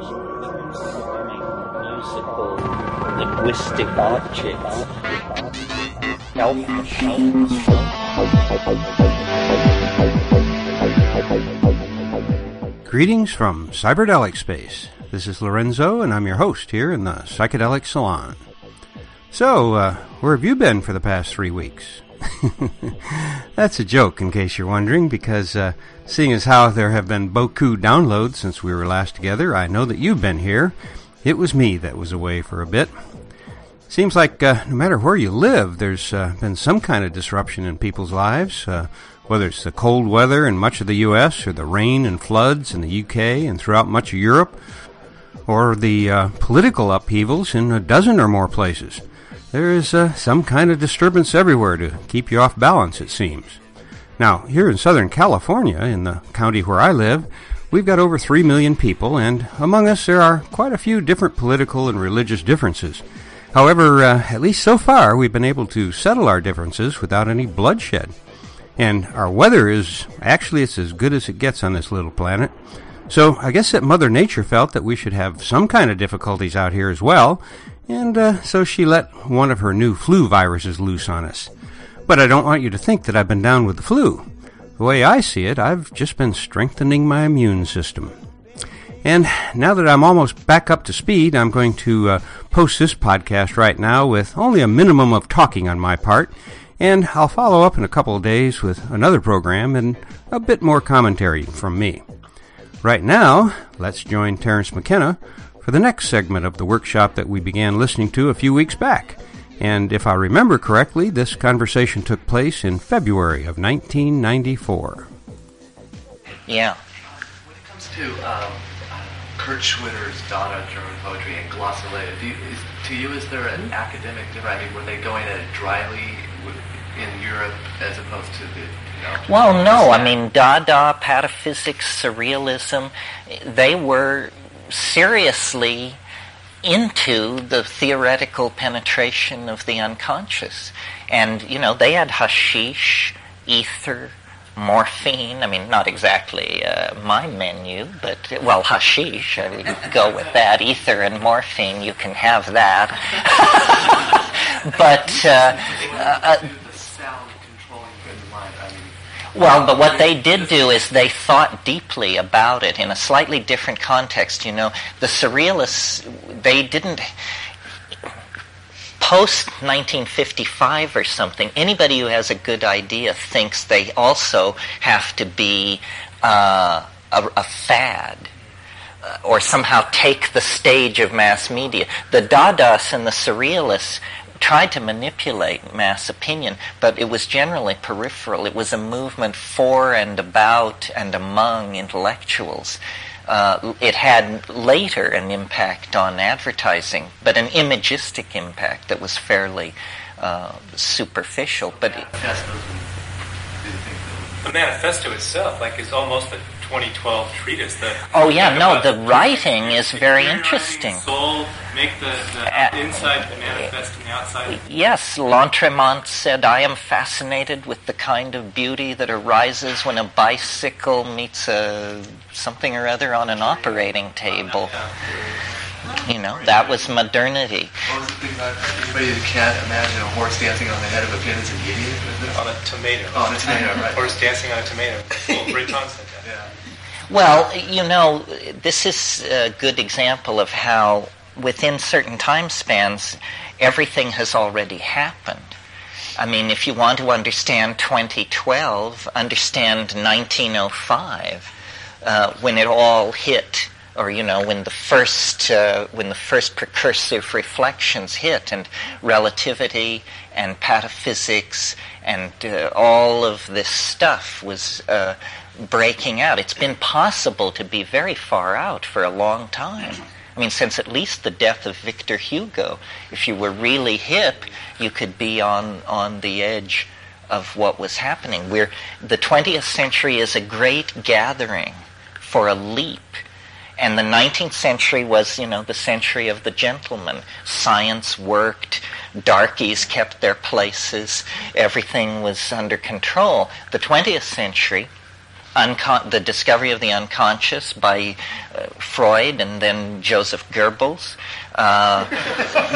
musical linguistic objects. Greetings from Cyberdelic Space. This is Lorenzo, and I'm your host here in the Psychedelic Salon. So, uh, where have you been for the past three weeks? That's a joke, in case you're wondering, because uh, seeing as how there have been beaucoup downloads since we were last together, I know that you've been here. It was me that was away for a bit. Seems like uh, no matter where you live, there's uh, been some kind of disruption in people's lives, uh, whether it's the cold weather in much of the U.S., or the rain and floods in the U.K. and throughout much of Europe, or the uh, political upheavals in a dozen or more places. There is uh, some kind of disturbance everywhere to keep you off balance, it seems. Now, here in Southern California, in the county where I live, we've got over 3 million people, and among us there are quite a few different political and religious differences. However, uh, at least so far, we've been able to settle our differences without any bloodshed. And our weather is actually it's as good as it gets on this little planet. So I guess that Mother Nature felt that we should have some kind of difficulties out here as well, and uh, so she let one of her new flu viruses loose on us. But I don't want you to think that I've been down with the flu. The way I see it, I've just been strengthening my immune system. And now that I'm almost back up to speed, I'm going to uh, post this podcast right now with only a minimum of talking on my part, and I'll follow up in a couple of days with another program and a bit more commentary from me. Right now, let's join Terence McKenna for the next segment of the workshop that we began listening to a few weeks back. And if I remember correctly, this conversation took place in February of 1994. Yeah. When it comes to um, Kurt Schwitters' Dada German poetry and glossolalia, do you, is, to you, is there an academic difference? I mean, were they going at it dryly with, in Europe as opposed to the, you know? Well, no. I mean, Dada, pataphysics, surrealism, they were seriously into the theoretical penetration of the unconscious. And, you know, they had hashish, ether, morphine. I mean, not exactly uh, my menu, but, well, hashish, I mean, go with that. Ether and morphine, you can have that. but, uh, uh, the sound controlling the mind. I mean, Well, but what they did do is they thought deeply about it in a slightly different context. You know, the surrealists, they didn't. Post 1955 or something, anybody who has a good idea thinks they also have to be uh, a, a fad uh, or somehow take the stage of mass media. The Dada's and the Surrealists tried to manipulate mass opinion, but it was generally peripheral. It was a movement for and about and among intellectuals. Uh, it had later an impact on advertising, but an imagistic impact that was fairly uh, superficial. But the The manifesto itself, like, is almost a 2012 treatise. The, Oh, yeah, no, the writing is very interesting. Soul, make the, Uh, inside the manifest and the outside. Yes, Lautréamont said, I am fascinated with the kind of beauty that arises when a bicycle meets a something or other on an operating table. You know, that was modernity. What was the thing about anybody that can't imagine a horse dancing on the head of a pin is an idiot? On a tomato. Oh, on a tomato, right. Horse dancing on a tomato. Well, Breton said that. Yeah. Well, you know, this is a good example of how within certain time spans, everything has already happened. I mean, if you want to understand 2012, understand 1905, uh, when it all hit, or you know, when the first uh, when the first precursive reflections hit, and relativity and pataphysics and uh, all of this stuff was uh, breaking out. It's been possible to be very far out for a long time. I mean, since at least the death of Victor Hugo, if you were really hip, you could be on, on the edge of what was happening. We're, the 20th century is a great gathering for a leap. And the 19th century was, you know, the century of the gentleman. Science worked, darkies kept their places, everything was under control. The 20th century uncon- the discovery of the unconscious by uh, Freud and then Joseph Goebbels. Uh,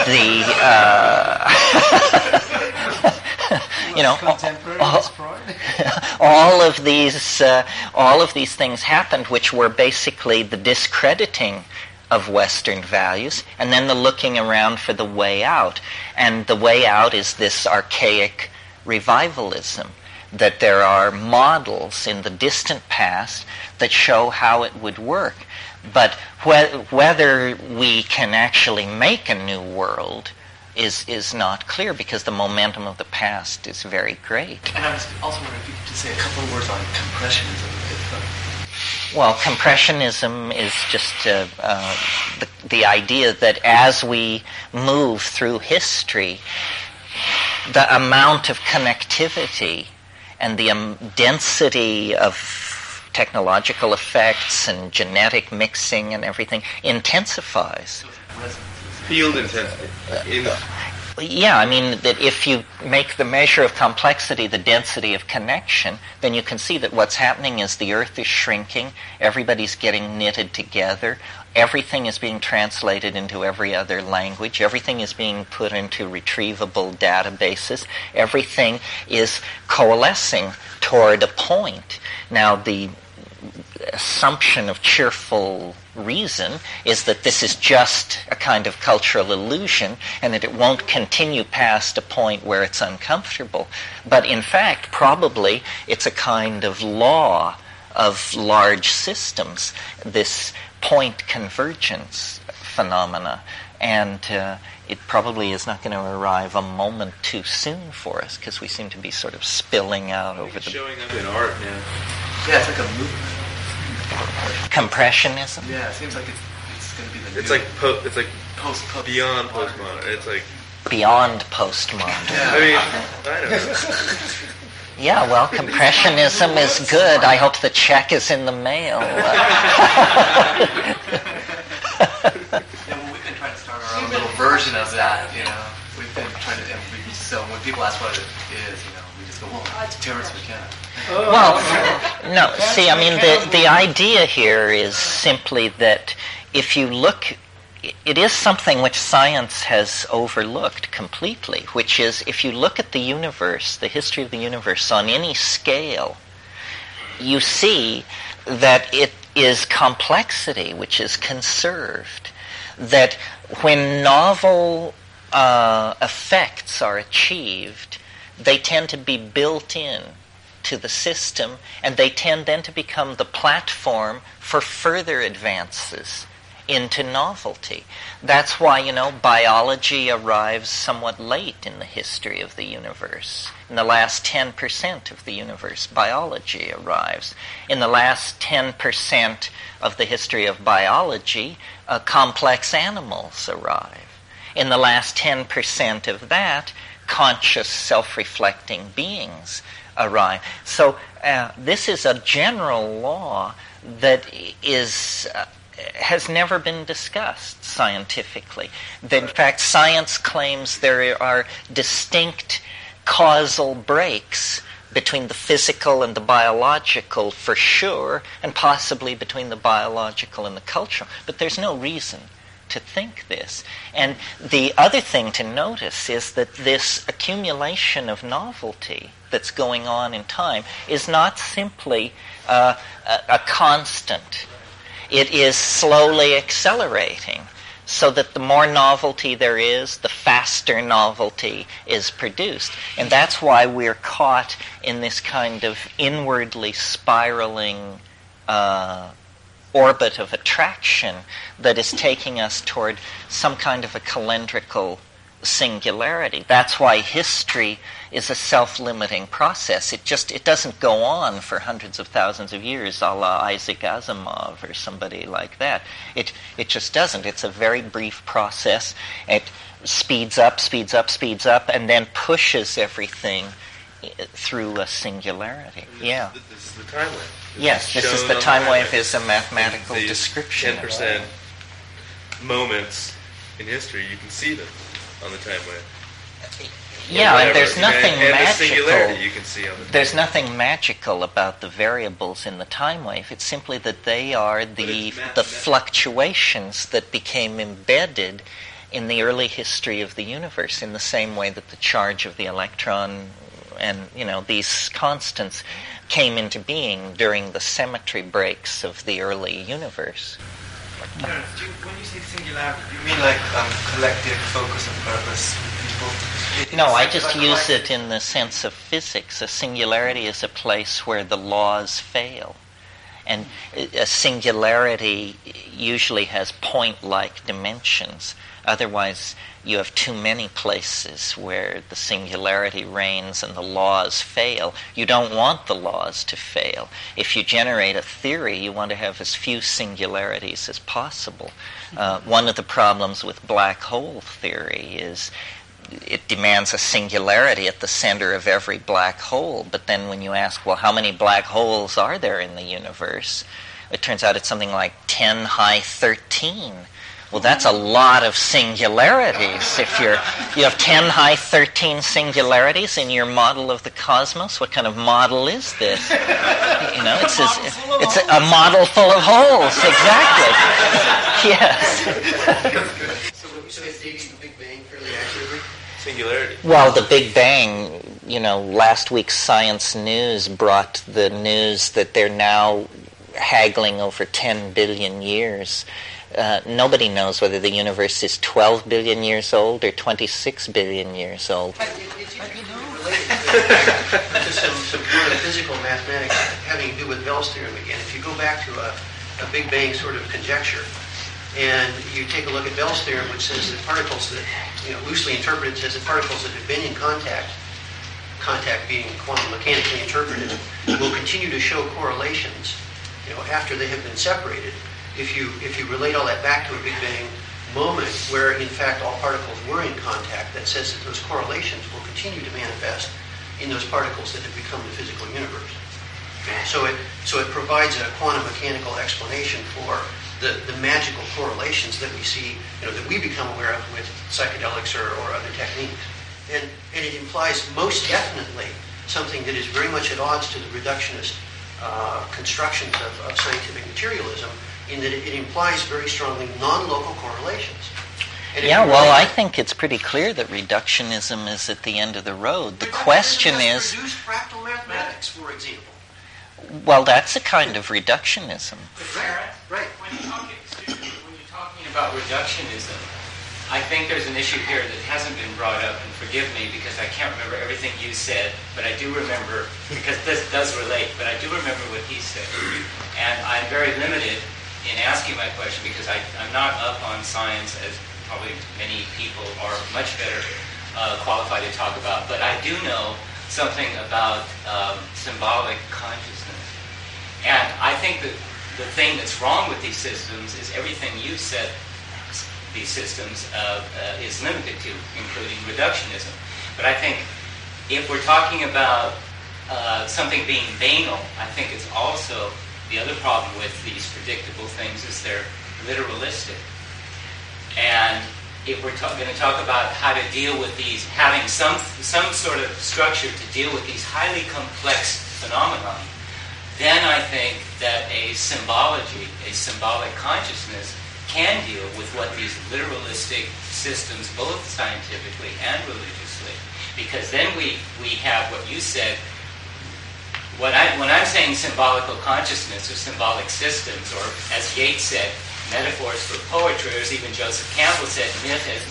the uh, you know all, all, of these uh, all of these things happened, which were basically the discrediting of Western values, and then the looking around for the way out. And the way out is this archaic revivalism that there are models in the distant past that show how it would work. But wh- whether we can actually make a new world is, is not clear because the momentum of the past is very great. And I was also wondering if you could just say a couple of words on compressionism. Uh, well, compressionism is just uh, uh, the, the idea that as we move through history, the amount of connectivity and the um, density of technological effects and genetic mixing and everything intensifies. Field intensity. In, yeah, I mean that if you make the measure of complexity the density of connection, then you can see that what's happening is the Earth is shrinking, everybody's getting knitted together, everything is being translated into every other language, everything is being put into retrievable databases, everything is coalescing toward a point. Now, the assumption of cheerful reason is that this is just a kind of cultural illusion and that it won't continue past a point where it's uncomfortable. But in fact, probably it's a kind of law of large systems, this point convergence phenomena. And uh, it probably is not going to arrive a moment too soon for us because we seem to be sort of spilling out over the showing up in art now. yeah, it's like a movement. Compressionism. Yeah, it seems like it's, it's going to be the It's new like po- it's like post, post beyond modern. postmodern. It's like Beyond postmodern. I mean I don't know. Yeah, well, compressionism is good. I hope the check is in the mail. Yeah, well, we've been trying to start our own little version of that. You know, we've been trying to. And we, so when people ask what it is, you know, we just well, Terence McKenna. Well, no, see, I mean, the, the idea here is simply that if you look, it is something which science has overlooked completely, which is if you look at the universe, the history of the universe on any scale, you see that it is complexity which is conserved. That when novel uh, effects are achieved, they tend to be built in to the system and they tend then to become the platform for further advances into novelty. That's why, you know, biology arrives somewhat late in the history of the universe. In the last 10% of the universe, biology arrives. In the last 10% of the history of biology, uh, complex animals arrive. In the last 10% of that, conscious, self reflecting beings arrive. So, uh, this is a general law that is. Uh, has never been discussed scientifically. In fact, science claims there are distinct causal breaks between the physical and the biological for sure, and possibly between the biological and the cultural. But there's no reason to think this. And the other thing to notice is that this accumulation of novelty that's going on in time is not simply uh, a, a constant it is slowly accelerating so that the more novelty there is, the faster novelty is produced. And that's why we're caught in this kind of inwardly spiraling uh, orbit of attraction that is taking us toward some kind of a calendrical singularity. That's why history is a self-limiting process. It just it doesn't go on for hundreds of thousands of years, a la Isaac Asimov or somebody like that. It it just doesn't. It's a very brief process. It speeds up, speeds up, speeds up, and then pushes everything eh, through a singularity. This Yeah. Is the, this is the time wave. Yes, this is shown the on time wave wave. is a mathematical These description. 10% moments in history, you can see them on the time wave. Yeah, and there's nothing and, magical. you can see on the There's nothing magical about the variables in the time wave. It's simply that they are the the fluctuations that became embedded in the early history of the universe in the same way that the charge of the electron and you know these constants came into being during the symmetry breaks of the early universe. No, no, do you, when you say singularity, do you mean like um, collective focus and purpose with people? It- No, I just like use it in the sense of physics. A singularity is a place where the laws fail. And a singularity usually has point like dimensions. Otherwise, you have too many places where the singularity reigns and the laws fail. You don't want the laws to fail. If you generate a theory, you want to have as few singularities as possible. Uh, one of the problems with black hole theory is it demands a singularity at the center of every black hole. But then when you ask, well, how many black holes are there in the universe? It turns out it's something like 10 high 13. Well, that's a lot of singularities. If you're, you have 10 high 13 singularities in your model of the cosmos, what kind of model is this? You know, it's, as, it's a, a model full of holes, exactly. Yes. So would you say dating the Big Bang fairly accurately? singularity. Well, the Big Bang, you know, last week's Science News brought the news that they're now haggling over 10 billion years. Uh, nobody knows whether the universe is 12 billion years old or 26 billion years old. But it- it's related to some, some kind of physical mathematics having to do with Bell's theorem again. If you go back to a, a Big Bang sort of conjecture, and you take a look at Bell's theorem, which says that particles that, you know, loosely interpreted, says that particles that have been in contact, contact being quantum mechanically interpreted, will continue to show correlations, you know, after they have been separated. If you if you relate all that back to a Big Bang moment where in fact all particles were in contact, that says that those correlations will continue to manifest in those particles that have become the physical universe. So it so it provides a quantum mechanical explanation for the, the magical correlations that we see, you know, that we become aware of with psychedelics or, or other techniques. And and it implies most definitely something that is very much at odds to the reductionist uh, constructions of, of scientific materialism, in that it, it implies very strongly non-local correlations. And Yeah, you well, I think it's pretty clear that reductionism is at the end of the road. The question is, just fractal mathematics, for example. well, that's a kind of reductionism. Right, right. When you're talking, me, when you're talking about reductionism, I think there's an issue here that hasn't been brought up, and forgive me because I can't remember everything you said, but I do remember, because this does relate, but I do remember what he said. And I'm very limited in asking my question because I, I'm not up on science as probably many people are much better uh, qualified to talk about, but I do know something about um, symbolic consciousness. And I think that the thing that's wrong with these systems is everything you said these systems uh, uh, is limited to, including reductionism. But I think if we're talking about uh, something being banal, I think it's also the other problem with these predictable things is they're literalistic. And if we're ta- going to talk about how to deal with these, having some some sort of structure to deal with these highly complex phenomena, then I think that a symbology, a symbolic consciousness, can deal with what these literalistic systems, both scientifically and religiously, because then we, we have what you said. What I, when I'm saying symbolical consciousness or symbolic systems, or as Yeats said, metaphors for poetry, or as even Joseph Campbell said, myth as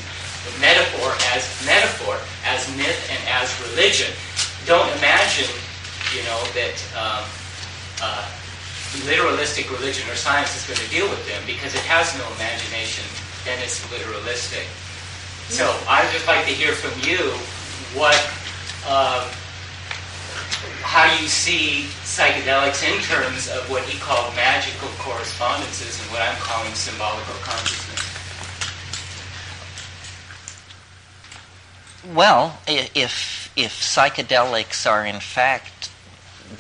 metaphor as metaphor, as myth and as religion. Don't imagine, you know, that um, uh, literalistic religion or science is going to deal with them because it has no imagination, then it's literalistic. So I'd just like to hear from you what, um, how you see psychedelics in terms of what he called magical correspondences and what I'm calling symbolical consciousness. Well, if if psychedelics are in fact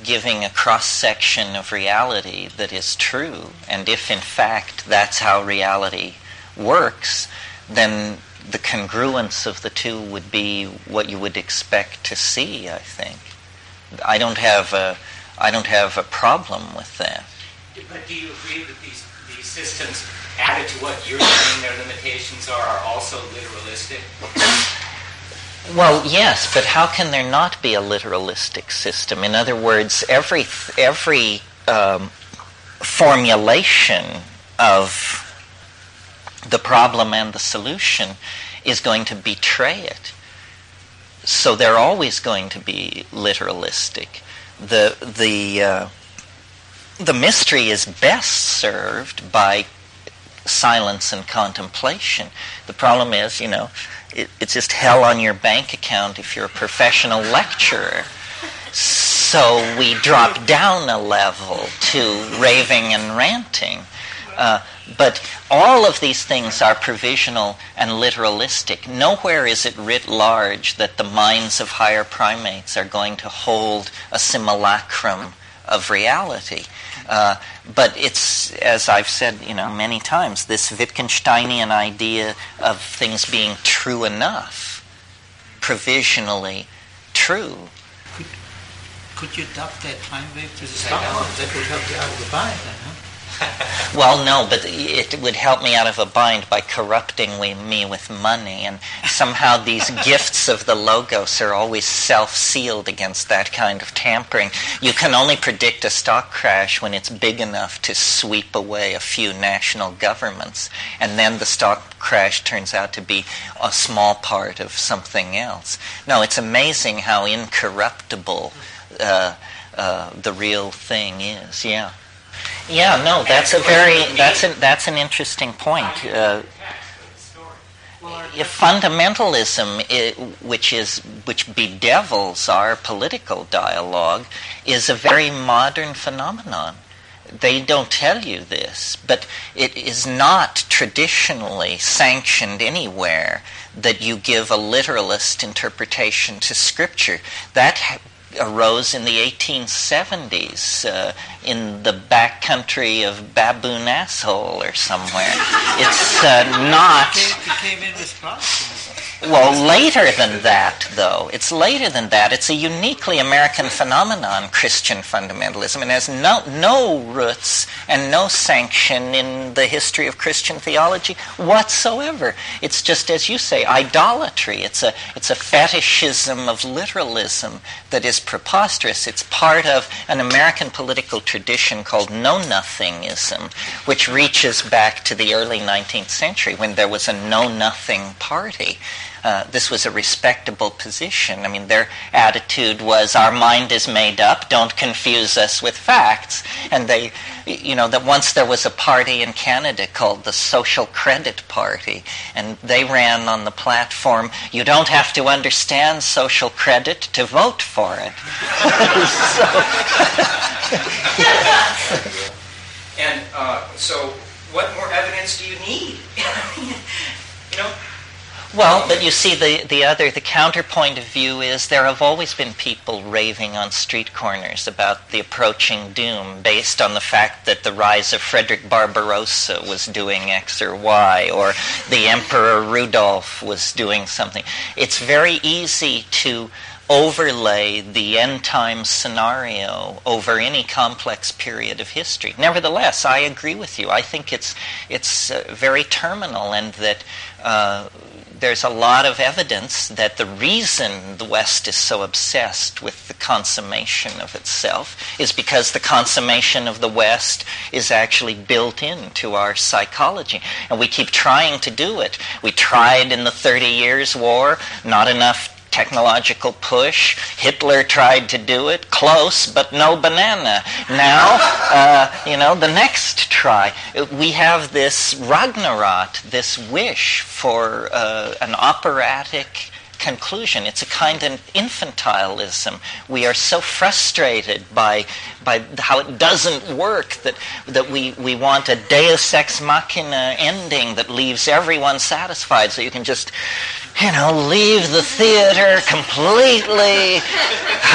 giving a cross section of reality that is true, and if in fact that's how reality works, then the congruence of the two would be what you would expect to see. I think. I don't have a I don't have a problem with that. But do you agree that these these systems, added to what you're saying their limitations are, are also literalistic? Well, yes, but how can there not be a literalistic system? In other words, every every um, formulation of the problem and the solution is going to betray it. So they're always going to be literalistic. The the uh, the mystery is best served by silence and contemplation. The problem is, you know, it, it's just hell on your bank account if you're a professional lecturer. So we drop down a level to raving and ranting. Uh, but all of these things are provisional and literalistic. Nowhere is it writ large that the minds of higher primates are going to hold a simulacrum of reality. Uh, but it's, as I've said, you know, many times, this Wittgensteinian idea of things being true enough, provisionally true. Could, could you adopt that time wave to the? That would help you out of the bind, then, huh? well, no, but it would help me out of a bind by corrupting me with money. And somehow these gifts of the Logos are always self sealed against that kind of tampering. You can only predict a stock crash when it's big enough to sweep away a few national governments. And then the stock crash turns out to be a small part of something else. No, it's amazing how incorruptible uh, uh, the real thing is. Yeah. Yeah, no, that's a very that's an that's an interesting point. Uh, if fundamentalism, it, which is which bedevils our political dialogue, is a very modern phenomenon. They don't tell you this, but it is not traditionally sanctioned anywhere that you give a literalist interpretation to Scripture. That arose in the 1870s uh, in the backcountry of Baboon Asshole or somewhere. It's uh, not. Came in with well, later than that, though. It's later than that. It's a uniquely American phenomenon, Christian fundamentalism, and has no, no roots and no sanction in the history of Christian theology whatsoever. It's just, as you say, idolatry. It's a, it's a fetishism of literalism that is preposterous. It's part of an American political tradition called know-nothingism, which reaches back to the early 19th century when there was a know-nothing party. Uh, this was a respectable position. I mean, their attitude was, our mind is made up, don't confuse us with facts. And they, you know, that once there was a party in Canada called the Social Credit Party, and they ran on the platform, you don't have to understand social credit to vote for it. and uh, so, what more evidence do you need? you know, well, but you see, the, the other, the counterpoint of view is there have always been people raving on street corners about the approaching doom based on the fact that the rise of Frederick Barbarossa was doing X or Y, or the Emperor Rudolph was doing something. It's very easy to overlay the end time scenario over any complex period of history. Nevertheless, I agree with you. I think it's it's uh, very terminal, and that uh, there's a lot of evidence that the reason the West is so obsessed with the consummation of itself is because the consummation of the West is actually built into our psychology. And we keep trying to do it. We tried in the Thirty Years' War, not enough technological push. Hitler tried to do it, close, but no banana. Now, uh, you know, the next try. We have this Ragnarok, this wish for uh, an operatic conclusion. It's a kind of infantilism. We are so frustrated by by how it doesn't work that that we, we want a deus ex machina ending that leaves everyone satisfied so you can just you know, leave the theater completely.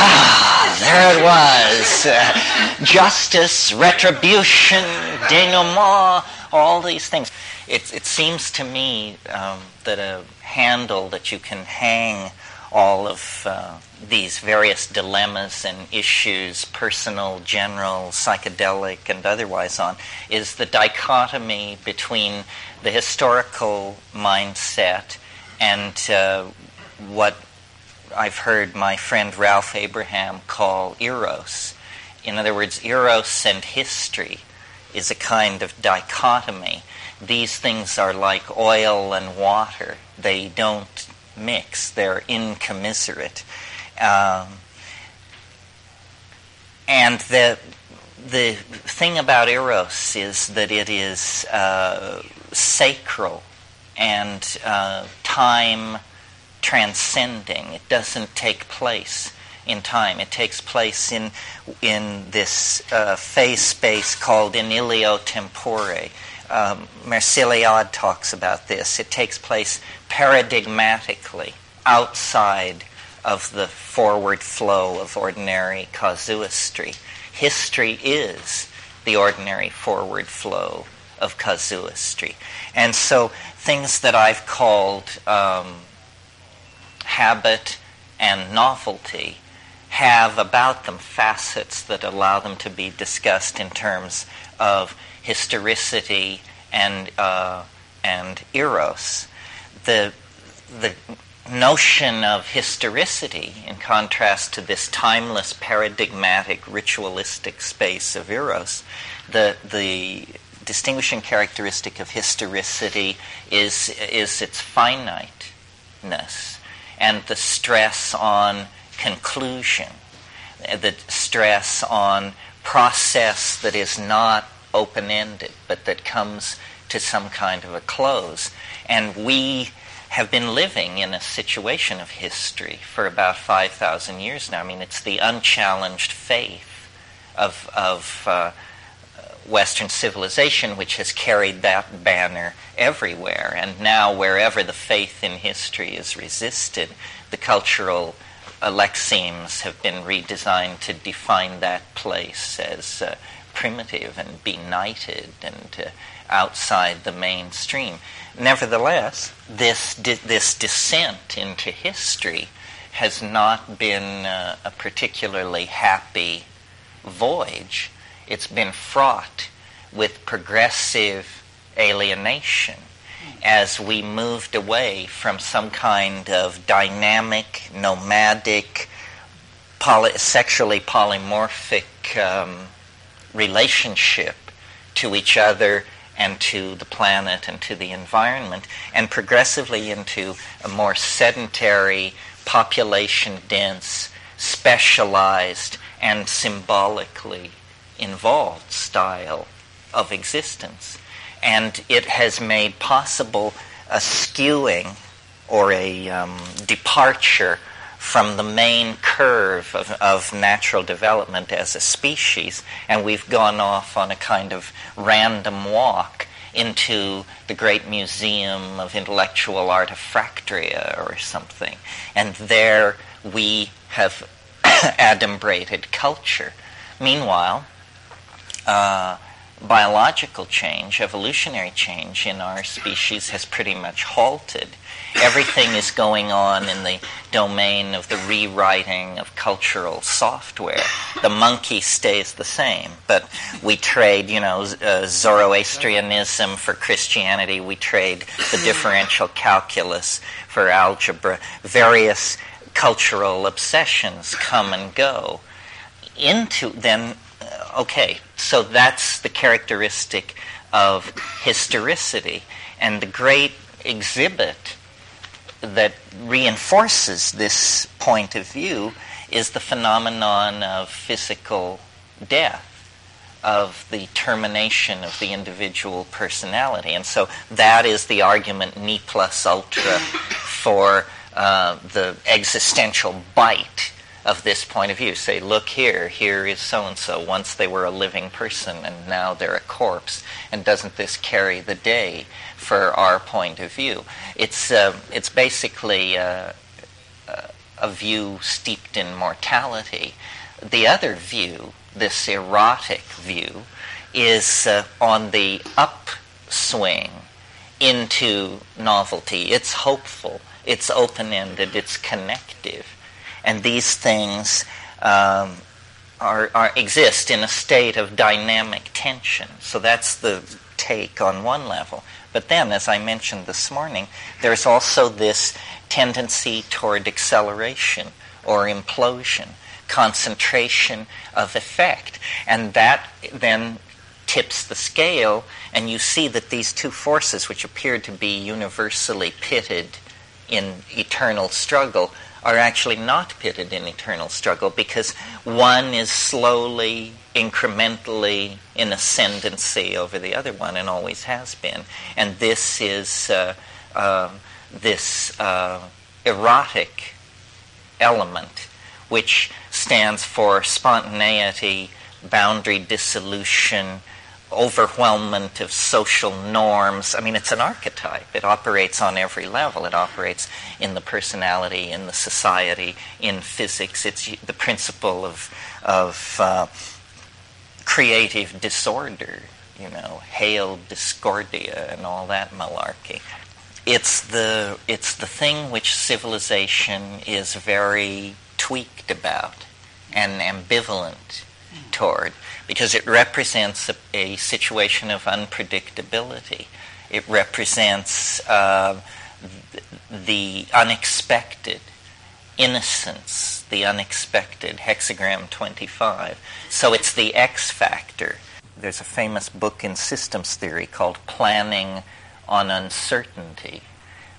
Ah, there it was. Uh, justice, retribution, denouement, all these things. it, it seems to me um, that a handle that you can hang all of uh, these various dilemmas and issues, personal, general, psychedelic, and otherwise, on, is the dichotomy between the historical mindset and uh, what I've heard my friend Ralph Abraham call eros. In other words, eros and history is a kind of dichotomy. These things are like oil and water. They don't mix, they're incommensurate. Um, and the, the thing about Eros is that it is uh, sacral and uh, time transcending. It doesn't take place in time. It takes place in, in this uh, phase space called in illo tempore. Um, Mircea Eliade talks about this. It takes place paradigmatically outside of the forward flow of ordinary casuistry. History is the ordinary forward flow of casuistry. And so things that I've called um, habit and novelty have about them facets that allow them to be discussed in terms of historicity and uh, and eros. The the notion of historicity, in contrast to this timeless, paradigmatic, ritualistic space of eros, the the distinguishing characteristic of historicity is is its finiteness and the stress on conclusion, the stress on process that is not open ended, but that comes to some kind of a close. And we have been living in a situation of history for about 5,000 years now. I mean, it's the unchallenged faith of, of uh, Western civilization which has carried that banner everywhere. And now, wherever the faith in history is resisted, the cultural lexemes have been redesigned to define that place as uh, primitive and benighted and uh, outside the mainstream. Nevertheless, this, de- this descent into history has not been uh, a particularly happy voyage. It's been fraught with progressive alienation as we moved away from some kind of dynamic, nomadic, poly- sexually polymorphic um, relationship to each other and to the planet and to the environment, and progressively into a more sedentary, population dense, specialized, and symbolically involved style of existence. And it has made possible a skewing or a um, departure from the main curve of, of, natural development as a species, and we've gone off on a kind of random walk into the great museum of intellectual artifactoria or something. And there we have adumbrated culture. Meanwhile, uh, biological change, evolutionary change in our species has pretty much halted. Everything is going on in the domain of the rewriting of cultural software. The monkey stays the same, but we trade, you know, uh, Zoroastrianism for Christianity. We trade the differential calculus for algebra. Various cultural obsessions come and go. Into then okay, so that's the characteristic of historicity. And the great exhibit that reinforces this point of view is the phenomenon of physical death, of the termination of the individual personality. And so that is the argument ne plus ultra for uh, the existential bite of this point of view. Say, look here, here is so and so. Once they were a living person and now they're a corpse. And doesn't this carry the day for our point of view? It's, uh, it's basically uh, uh, a view steeped in mortality. The other view, this erotic view, is uh, on the upswing into novelty. It's hopeful, it's open ended, it's connective. And these things um, are, are, exist in a state of dynamic tension. So that's the take on one level. But then, as I mentioned this morning, there's also this tendency toward acceleration or implosion, concentration of effect. And that then tips the scale, and you see that these two forces, which appear to be universally pitted in eternal struggle, are actually not pitted in eternal struggle because one is slowly, incrementally in ascendancy over the other one and always has been. And this is uh, uh, this uh, erotic element, which stands for spontaneity, boundary dissolution, overwhelmment of social norms. I mean, it's an archetype. It operates on every level. It operates in the personality, in the society, in physics. It's the principle of, of uh, creative disorder, you know, hail discordia and all that malarkey. It's the, it's the thing which civilization is very tweaked about and ambivalent toward because it represents a, a situation of unpredictability. It represents uh, the unexpected, innocence, the unexpected, hexagram 25. So it's the X factor. There's a famous book in systems theory called Planning on Uncertainty.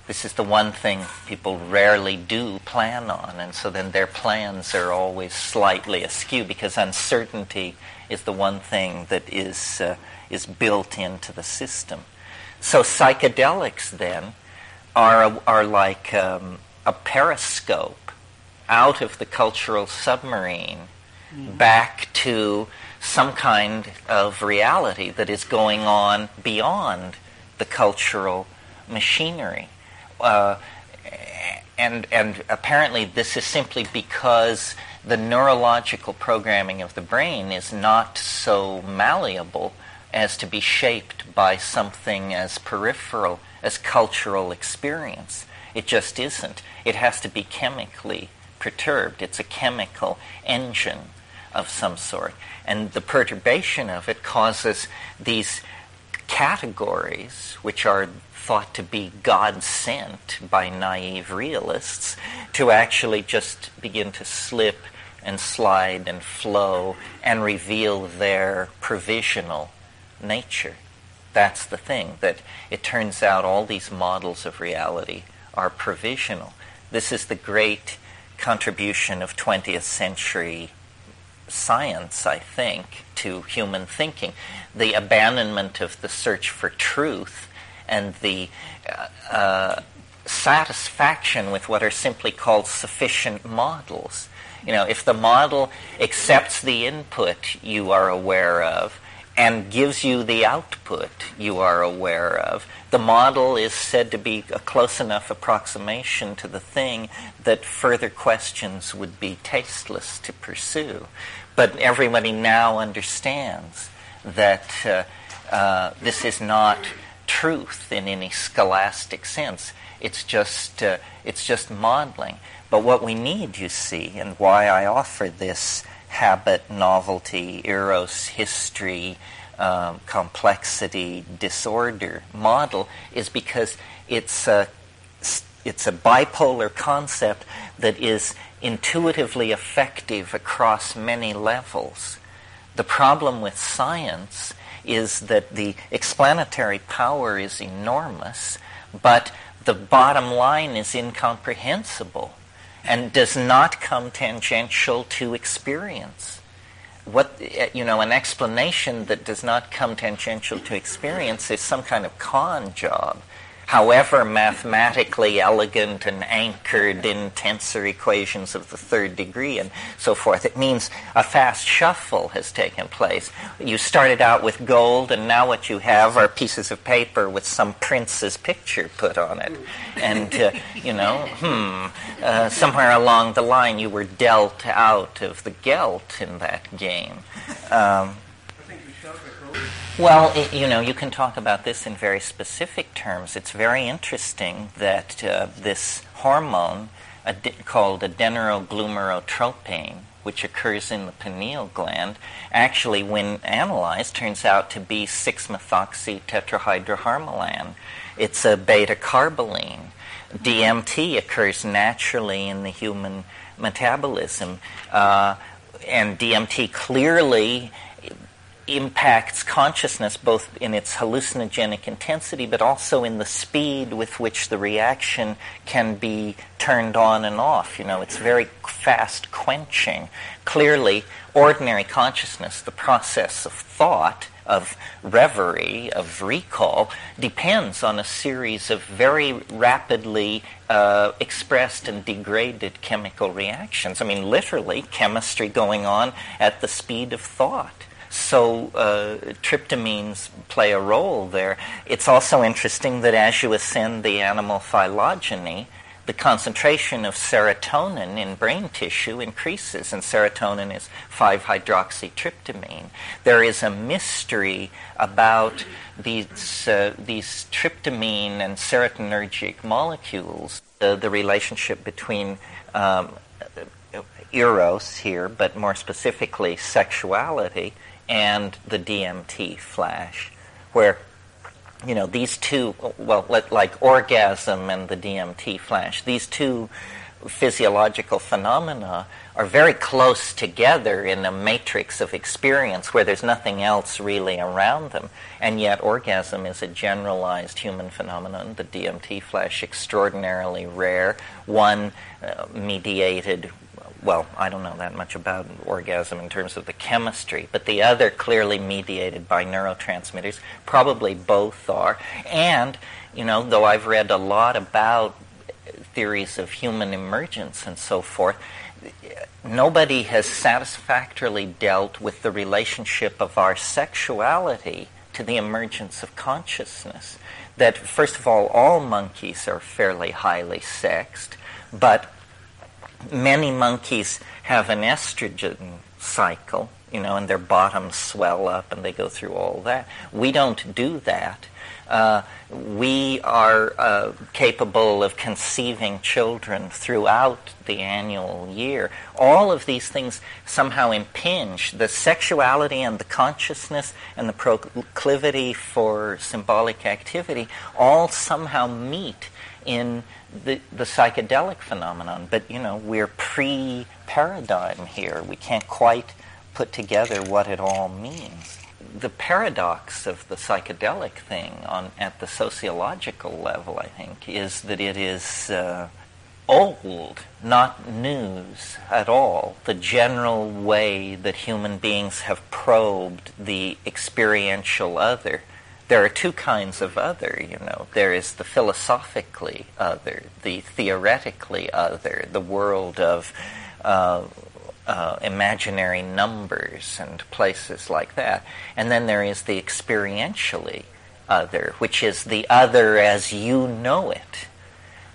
This is the one thing people rarely do plan on, and so then their plans are always slightly askew because uncertainty is the one thing that is, uh, is built into the system. So psychedelics then are, are like um, a periscope out of the cultural submarine mm-hmm. back to some kind of reality that is going on beyond the cultural machinery. Uh, and, and apparently this is simply because the neurological programming of the brain is not so malleable as to be shaped by something as peripheral as cultural experience. It just isn't. It has to be chemically perturbed. It's a chemical engine of some sort. And the perturbation of it causes these categories, which are thought to be God sent by naive realists, to actually just begin to slip and slide and flow and reveal their provisional nature. That's the thing, that it turns out all these models of reality are provisional. This is the great contribution of 20th century science, I think, to human thinking. The abandonment of the search for truth and the uh, uh, satisfaction with what are simply called sufficient models. You know, if the model accepts the input you are aware of and gives you the output you are aware of, the model is said to be a close enough approximation to the thing that further questions would be tasteless to pursue. But everybody now understands that uh, uh, this is not truth in any scholastic sense. It's just, uh, it's just modeling. But what we need, you see, and why I offer this habit, novelty, eros, history, um, complexity, disorder model, is because it's a, it's a bipolar concept that is intuitively effective across many levels. The problem with science is that the explanatory power is enormous, but the bottom line is incomprehensible and does not come tangential to experience. What, eh, you know, an explanation that does not come tangential to experience is some kind of con job however mathematically elegant and anchored in tensor equations of the third degree and so forth. It means a fast shuffle has taken place. You started out with gold, and now what you have are pieces of paper with some prince's picture put on it. And, uh, you know, hmm, uh, somewhere along the line you were dealt out of the gelt in that game. Um, Well, i you know, you can talk about this in very specific terms. It's very interesting that uh, this hormone ad- called adrenoglomerulotropin, which occurs in the pineal gland, actually, when analyzed, turns out to be 6-methoxy tetrahydroharmalan. It's a beta carboline. DMT occurs naturally in the human metabolism, uh, and DMT clearly impacts consciousness both in its hallucinogenic intensity but also in the speed with which the reaction can be turned on and off. You know, it's very fast quenching. Clearly, ordinary consciousness, the process of thought, of reverie, of recall, depends on a series of very rapidly uh, expressed and degraded chemical reactions. I mean, literally, chemistry going on at the speed of thought. So uh, tryptamines play a role there. It's also interesting that as you ascend the animal phylogeny, the concentration of serotonin in brain tissue increases, and serotonin is 5-hydroxytryptamine. There is a mystery about these, uh, these tryptamine and serotonergic molecules, uh, the relationship between um, eros here, but more specifically sexuality, and the DMT flash, where you know these two, well, like orgasm and the DMT flash, these two physiological phenomena are very close together in a matrix of experience where there's nothing else really around them. And yet, orgasm is a generalized human phenomenon, the DMT flash extraordinarily rare, one uh, mediated well, I don't know that much about orgasm in terms of the chemistry, but the other clearly mediated by neurotransmitters. Probably both are. And, you know, though I've read a lot about theories of human emergence and so forth, nobody has satisfactorily dealt with the relationship of our sexuality to the emergence of consciousness. That, first of all, all monkeys are fairly highly sexed, but many monkeys have an estrogen cycle, you know, and their bottoms swell up and they go through all that. We don't do that. Uh, we are uh, capable of conceiving children throughout the annual year. All of these things somehow impinge the sexuality and the consciousness and the proclivity for symbolic activity all somehow meet in the, the psychedelic phenomenon, but you know, we're pre paradigm here. We can't quite put together what it all means. The paradox of the psychedelic thing on, at the sociological level, I think, is that it is uh, old, not news at all. The general way that human beings have probed the experiential other there are two kinds of other, you know. There is the philosophically other, the theoretically other, the world of uh, uh, imaginary numbers and places like that. And then there is the experientially other, which is the other as you know it.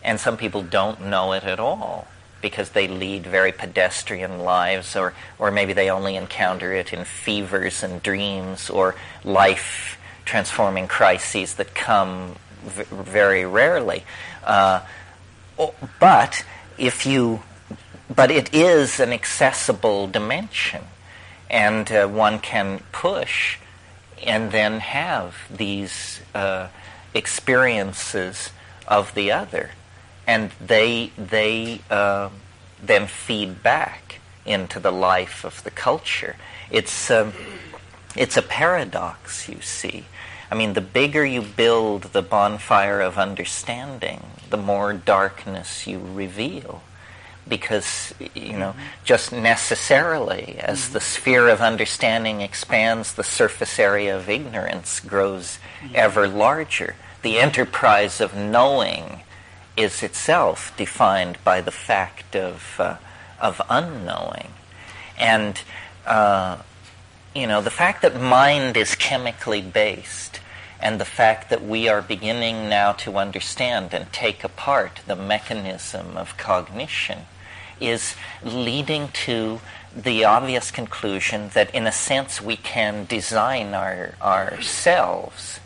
And some people don't know it at all because they lead very pedestrian lives, or, or maybe they only encounter it in fevers and dreams, or life transforming crises that come v- very rarely. Uh, but if you, but it is an accessible dimension, and uh, one can push and then have these uh, experiences of the other, and they they uh, then feed back into the life of the culture. It's um, it's a paradox, you see. I mean, the bigger you build the bonfire of understanding, the more darkness you reveal. Because, you know, mm-hmm. just necessarily, as mm-hmm. the sphere of understanding expands, the surface area of ignorance grows ever larger. The enterprise of knowing is itself defined by the fact of, uh, of unknowing. And, uh, you know, the fact that mind is chemically based and the fact that we are beginning now to understand and take apart the mechanism of cognition is leading to the obvious conclusion that, in a sense, we can design our, ourselves.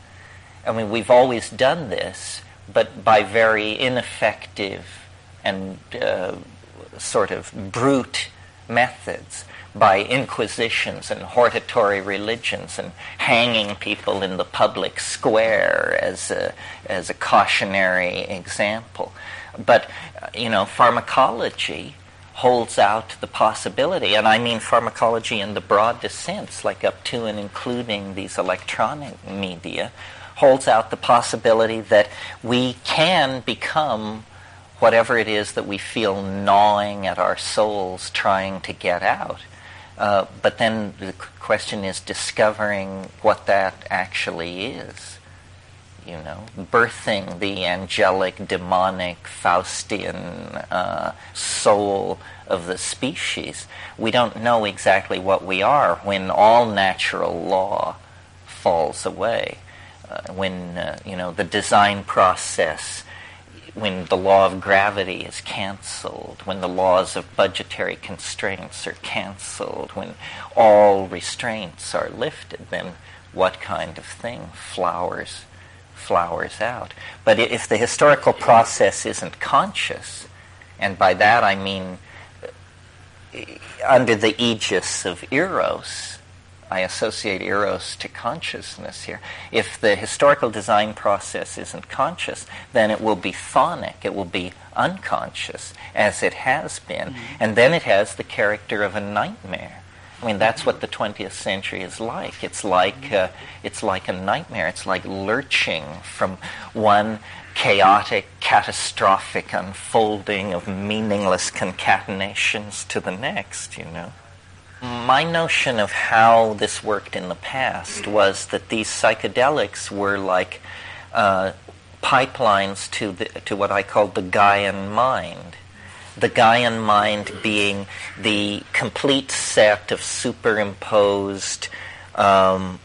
I mean, we've always done this, but by very ineffective and uh, sort of brute methods by inquisitions and hortatory religions and hanging people in the public square as a, as a cautionary example. But, you know, pharmacology holds out the possibility, and I mean pharmacology in the broadest sense, like up to and including these electronic media, holds out the possibility that we can become whatever it is that we feel gnawing at our souls trying to get out. Uh, but then the question is discovering what that actually is. You know, birthing the angelic, demonic, Faustian uh, soul of the species. We don't know exactly what we are when all natural law falls away. Uh, when uh, you know the design process when the law of gravity is canceled, when the laws of budgetary constraints are canceled, when all restraints are lifted, then what kind of thing flowers flowers out? But if the historical process isn't conscious, and by that I mean under the aegis of eros, I associate eros to consciousness here. If the historical design process isn't conscious, then it will be phonic, it will be unconscious, as it has been. Mm-hmm. And then it has the character of a nightmare. I mean, that's what the 20th century is like. It's like, mm-hmm. uh, it's like a nightmare. It's like lurching from one chaotic, catastrophic unfolding of meaningless concatenations to the next, you know. My notion of how this worked in the past was that these psychedelics were like uh, pipelines to, the, to what I called the Gaian mind. The Gaian mind being the complete set of superimposed um,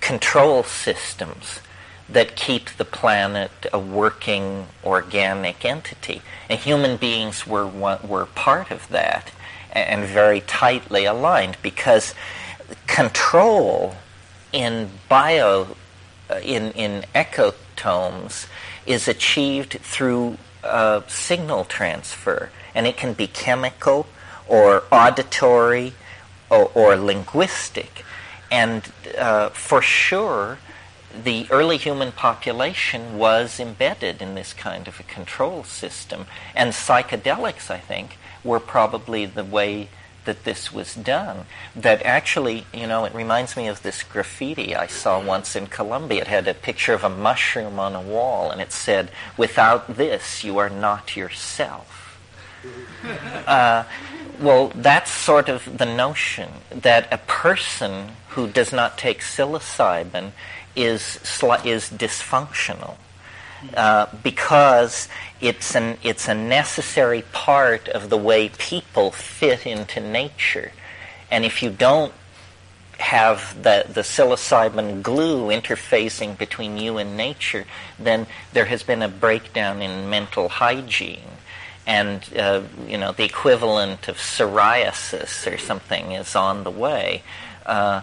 control systems that keep the planet a working organic entity. And human beings were, were part of that and very tightly aligned because control in bio uh, in in ecotomes is achieved through uh, signal transfer, and it can be chemical or auditory or, or linguistic, and uh, for sure. The early human population was embedded in this kind of a control system, and psychedelics, I think, were probably the way that this was done. That actually, you know, it reminds me of this graffiti I saw once in Colombia. It had a picture of a mushroom on a wall, and it said, Without this, you are not yourself. Uh, well, that's sort of the notion that a person who does not take psilocybin is, sli- is dysfunctional. Uh, because it's an it's a necessary part of the way people fit into nature, and if you don't have the, the psilocybin glue interfacing between you and nature, then there has been a breakdown in mental hygiene. And, uh, you know, the equivalent of psoriasis or something is on the way. Uh,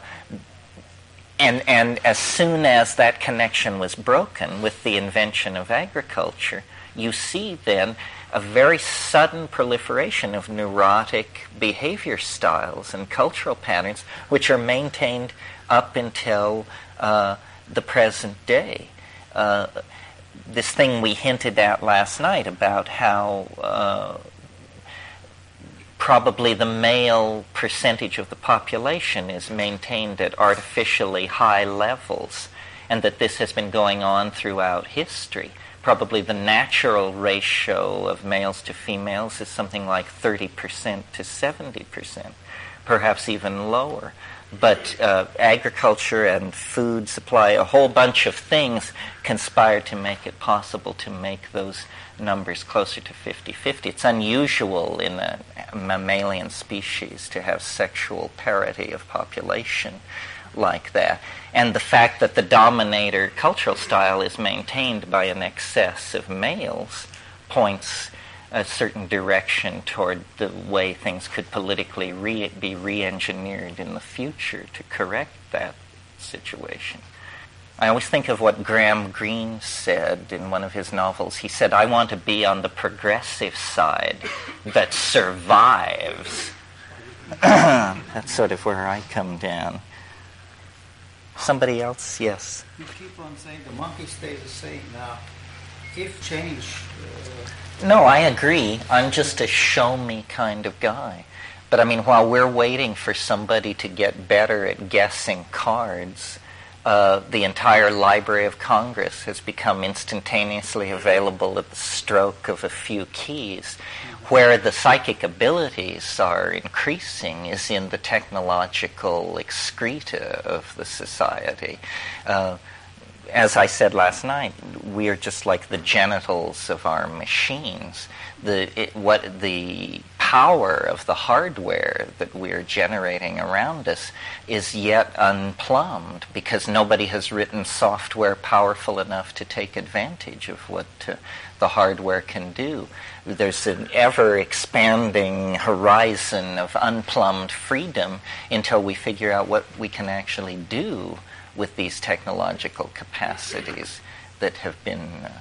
and, and as soon as that connection was broken with the invention of agriculture, you see then a very sudden proliferation of neurotic behavior styles and cultural patterns which are maintained up until uh, the present day. Uh, this thing we hinted at last night about how uh, probably the male percentage of the population is maintained at artificially high levels, and that this has been going on throughout history. Probably the natural ratio of males to females is something like 30% to 70%, perhaps even lower. But uh, agriculture and food supply, a whole bunch of things conspire to make it possible to make those numbers closer to 50-50. It's unusual in a mammalian species to have sexual parity of population like that. And the fact that the dominator cultural style is maintained by an excess of males points a certain direction toward the way things could politically re- be re-engineered in the future to correct that situation. I always think of what Graham Greene said in one of his novels. He said, I want to be on the progressive side that survives. That's sort of where I come down. Somebody else? Yes. You keep on saying the monkey stays the same. Now, if change. Uh, no, I agree. I'm just a show me kind of guy. But I mean, while we're waiting for somebody to get better at guessing cards, uh, the entire Library of Congress has become instantaneously available at the stroke of a few keys. Where the psychic abilities are increasing is in the technological excreta of the society. Uh, as I said last night, we are just like the genitals of our machines. The, it, what the power of the hardware that we're generating around us is yet unplumbed because nobody has written software powerful enough to take advantage of what uh, the hardware can do. There's an ever expanding horizon of unplumbed freedom until we figure out what we can actually do with these technological capacities that have been uh,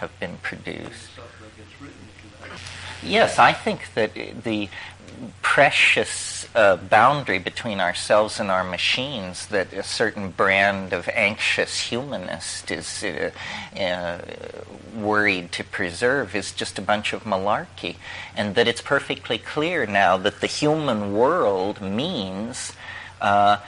have been produced. Yes, I think that the precious uh, boundary between ourselves and our machines that a certain brand of anxious humanist is uh, uh, worried to preserve is just a bunch of malarkey. And that it's perfectly clear now that the human world means uh,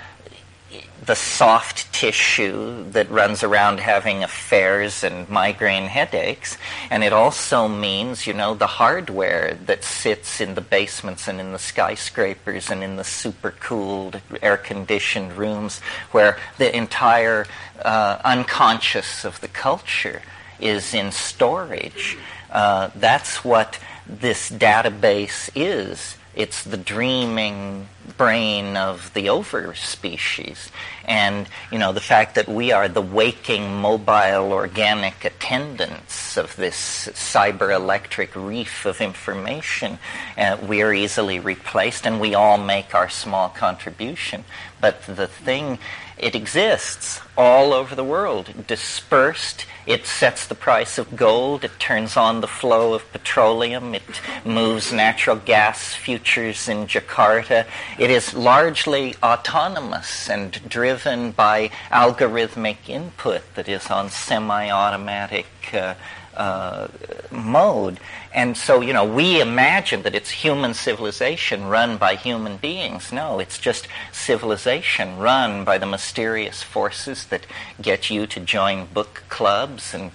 the soft tissue that runs around having affairs and migraine headaches. And it also means, you know, the hardware that sits in the basements and in the skyscrapers and in the super cooled, air conditioned rooms where the entire uh, unconscious of the culture is in storage. Uh, that's what this database is. It's the dreaming brain of the over species. And, you know, the fact that we are the waking, mobile, organic attendants of this cyber electric reef of information, uh, we are easily replaced and we all make our small contribution. But the thing, it exists all over the world, dispersed it sets the price of gold. It turns on the flow of petroleum. It moves natural gas futures in Jakarta. It is largely autonomous and driven by algorithmic input that is on semi automatic uh, uh, mode. And so, you know, we imagine that it's human civilization run by human beings. No, it's just civilization run by the mysterious forces that get you to join book clubs and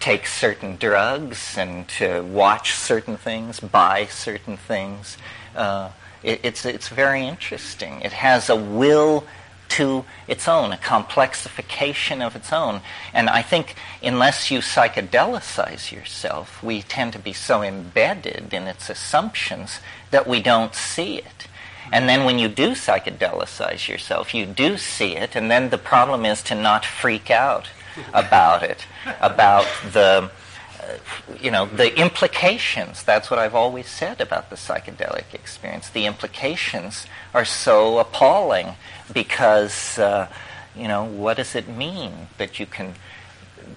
take certain drugs and to watch certain things, buy certain things. Uh, it, it's, it's very interesting. It has a will to its own, a complexification of its own. And I think unless you psychedelicize yourself, we tend to be so embedded in its assumptions that we don't see it. And then when you do psychedelicize yourself, you do see it, and then the problem is to not freak out about it, about the uh, you know, the implications, that's what I've always said about the psychedelic experience. The implications are so appalling because, uh, you know, what does it mean that you can,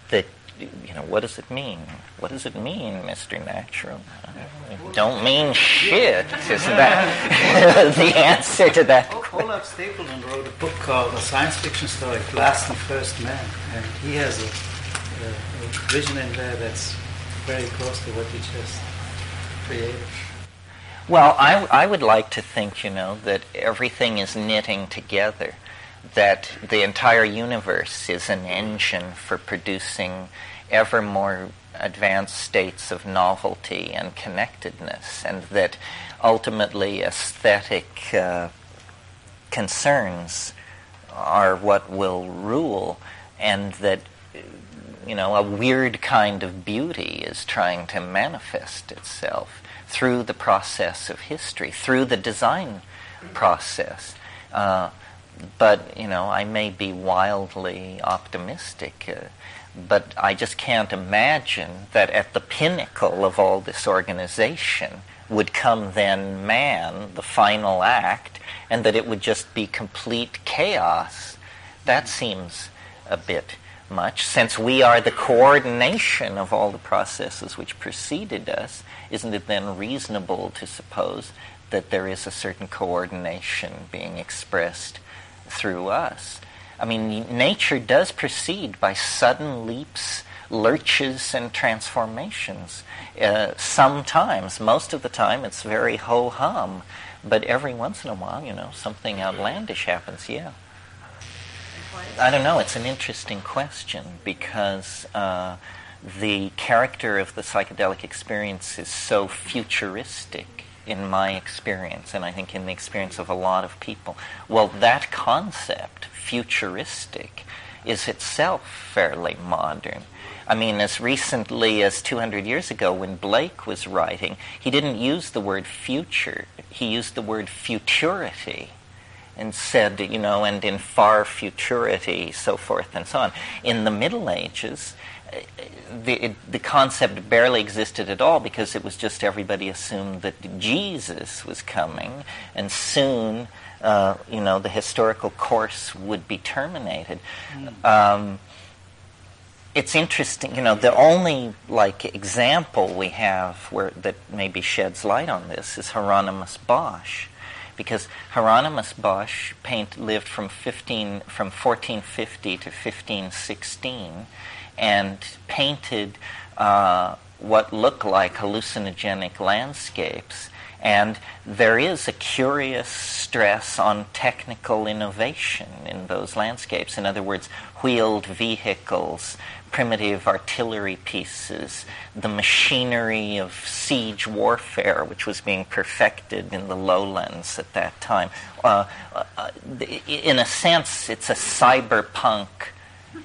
that, you know, what does it mean? What does it mean, Mr. Natural? Don't mean shit, isn't that the answer to that? Olaf Stapledon wrote a book called A Science Fiction Story, Last and First Man, and he has a, a, a vision in there that's very close to what you just created. Well, I, I would like to think, you know, that everything is knitting together, that the entire universe is an engine for producing ever more advanced states of novelty and connectedness, and that ultimately aesthetic uh, concerns are what will rule, and that you know a weird kind of beauty is trying to manifest itself through the process of history, through the design process. Uh, but you know, I may be wildly optimistic. Uh, but I just can't imagine that at the pinnacle of all this organization would come then man, the final act, and that it would just be complete chaos. That seems a bit much. Since we are the coordination of all the processes which preceded us, isn't it then reasonable to suppose that there is a certain coordination being expressed through us? I mean, nature does proceed by sudden leaps, lurches, and transformations. Uh, sometimes, most of the time, it's very ho hum, but every once in a while, you know, something outlandish happens, yeah. I don't know, it's an interesting question because uh, the character of the psychedelic experience is so futuristic in my experience, and I think in the experience of a lot of people. Well, that concept futuristic is itself fairly modern. I mean, as recently as 200 years ago, when Blake was writing, he didn't use the word future, he used the word futurity and said, you know, and in far futurity, so forth and so on. In the Middle Ages, the, it, the concept barely existed at all because it was just everybody assumed that Jesus was coming, and soon uh, you know, the historical course would be terminated. Mm. Um, it's interesting, you know, the only like example we have where that maybe sheds light on this is Hieronymus Bosch, because Hieronymus Bosch paint, lived from 15 from 1450 to 1516, and painted uh, what looked like hallucinogenic landscapes and there is a curious stress on technical innovation in those landscapes. In other words, wheeled vehicles, primitive artillery pieces, the machinery of siege warfare, which was being perfected in the lowlands at that time. Uh, uh, in a sense, it's a cyberpunk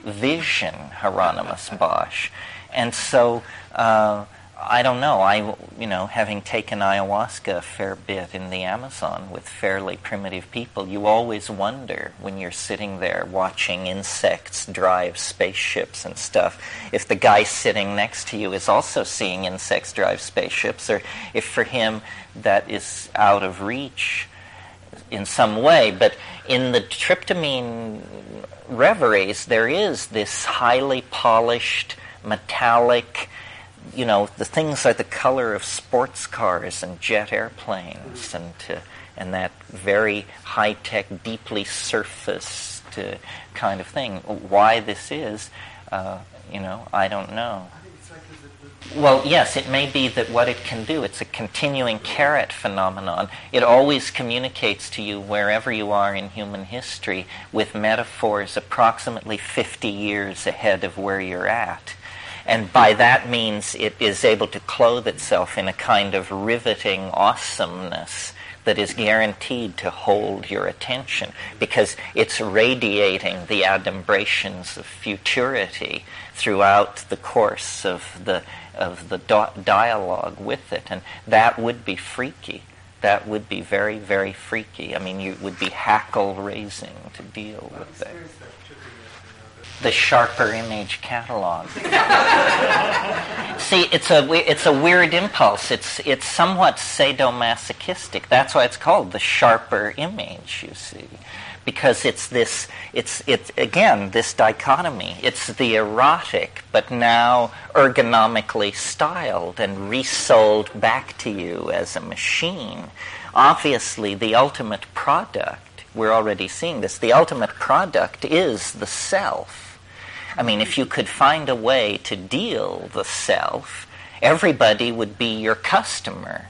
vision, Hieronymus Bosch. And so, uh, I don't know. I, you know, having taken ayahuasca a fair bit in the Amazon with fairly primitive people, you always wonder when you're sitting there watching insects drive spaceships and stuff, if the guy sitting next to you is also seeing insects drive spaceships, or if for him that is out of reach in some way. But in the tryptamine reveries, there is this highly polished, metallic, you know, the things are the color of sports cars and jet airplanes and, uh, and that very high tech, deeply surfaced uh, kind of thing. Why this is, uh, you know, I don't know. Well, yes, it may be that what it can do, it's a continuing carrot phenomenon. It always communicates to you wherever you are in human history with metaphors approximately 50 years ahead of where you're at. And by that means, it is able to clothe itself in a kind of riveting awesomeness that is guaranteed to hold your attention because it's radiating the adumbrations of futurity throughout the course of the of the dialogue with it. And that would be freaky. That would be very very freaky. I mean you would be hackle raising to deal with that the sharper image catalog. See, it's a it's a weird impulse. It's it's somewhat sadomasochistic. That's why it's called the sharper image. You see, because it's this it's it's again this dichotomy. It's the erotic, but now ergonomically styled and resold back to you as a machine. Obviously, the ultimate product. We're already seeing this. The ultimate product is the self I mean, if you could find a way to deal the self, everybody would be your customer.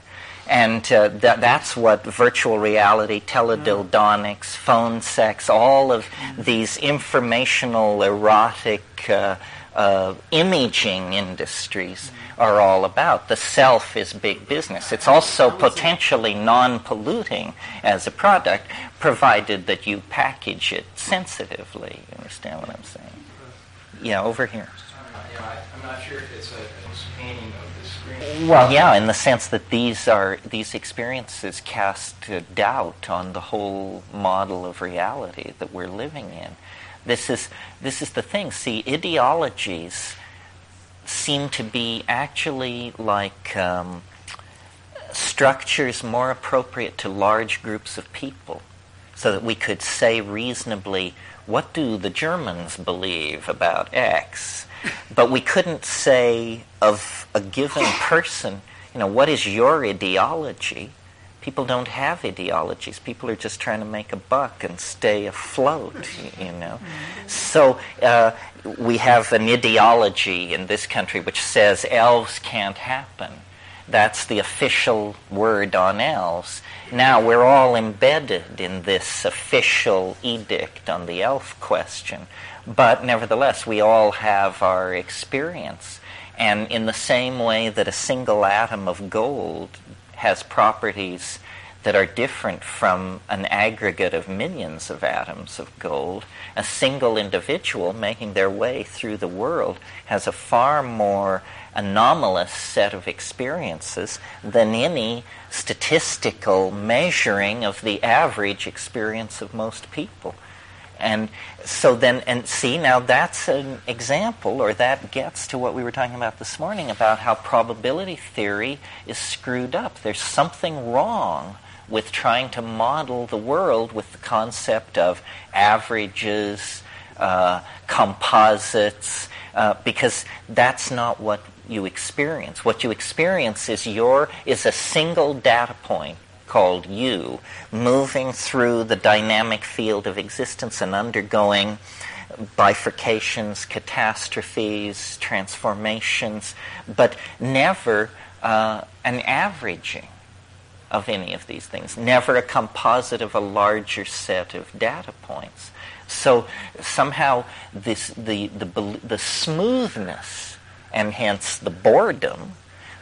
And uh, th- that's what virtual reality, teledildonics, phone sex, all of these informational, erotic, uh, uh, imaging industries are all about. The self is big business. It's also potentially non polluting as a product, provided that you package it sensitively. You understand what I'm saying? Yeah, over here. You know, I, I'm not sure if it's a, painting of the screen. Well, yeah, in the sense that these are these experiences cast doubt on the whole model of reality that we're living in. This is this is the thing. See, ideologies seem to be actually like um, structures more appropriate to large groups of people, so that we could say reasonably, what do the Germans believe about X? But we couldn't say of a given person, you know, what is your ideology? People don't have ideologies. People are just trying to make a buck and stay afloat, you know. So uh, we have an ideology in this country which says elves can't happen. That's the official word on elves. Now we're all embedded in this official edict on the elf question. But nevertheless, we all have our experience. And in the same way that a single atom of gold has properties that are different from an aggregate of millions of atoms of gold, a single individual making their way through the world has a far more anomalous set of experiences than any statistical measuring of the average experience of most people. And so then, and see, now that's an example, or that gets to what we were talking about this morning about how probability theory is screwed up. There's something wrong with trying to model the world with the concept of averages, uh, composites, uh, because that's not what you experience. What you experience is your is a single data point called you, moving through the dynamic field of existence and undergoing bifurcations, catastrophes, transformations, but never uh, an averaging of any of these things, never a composite of a larger set of data points. So somehow this, the, the, the smoothness and hence the boredom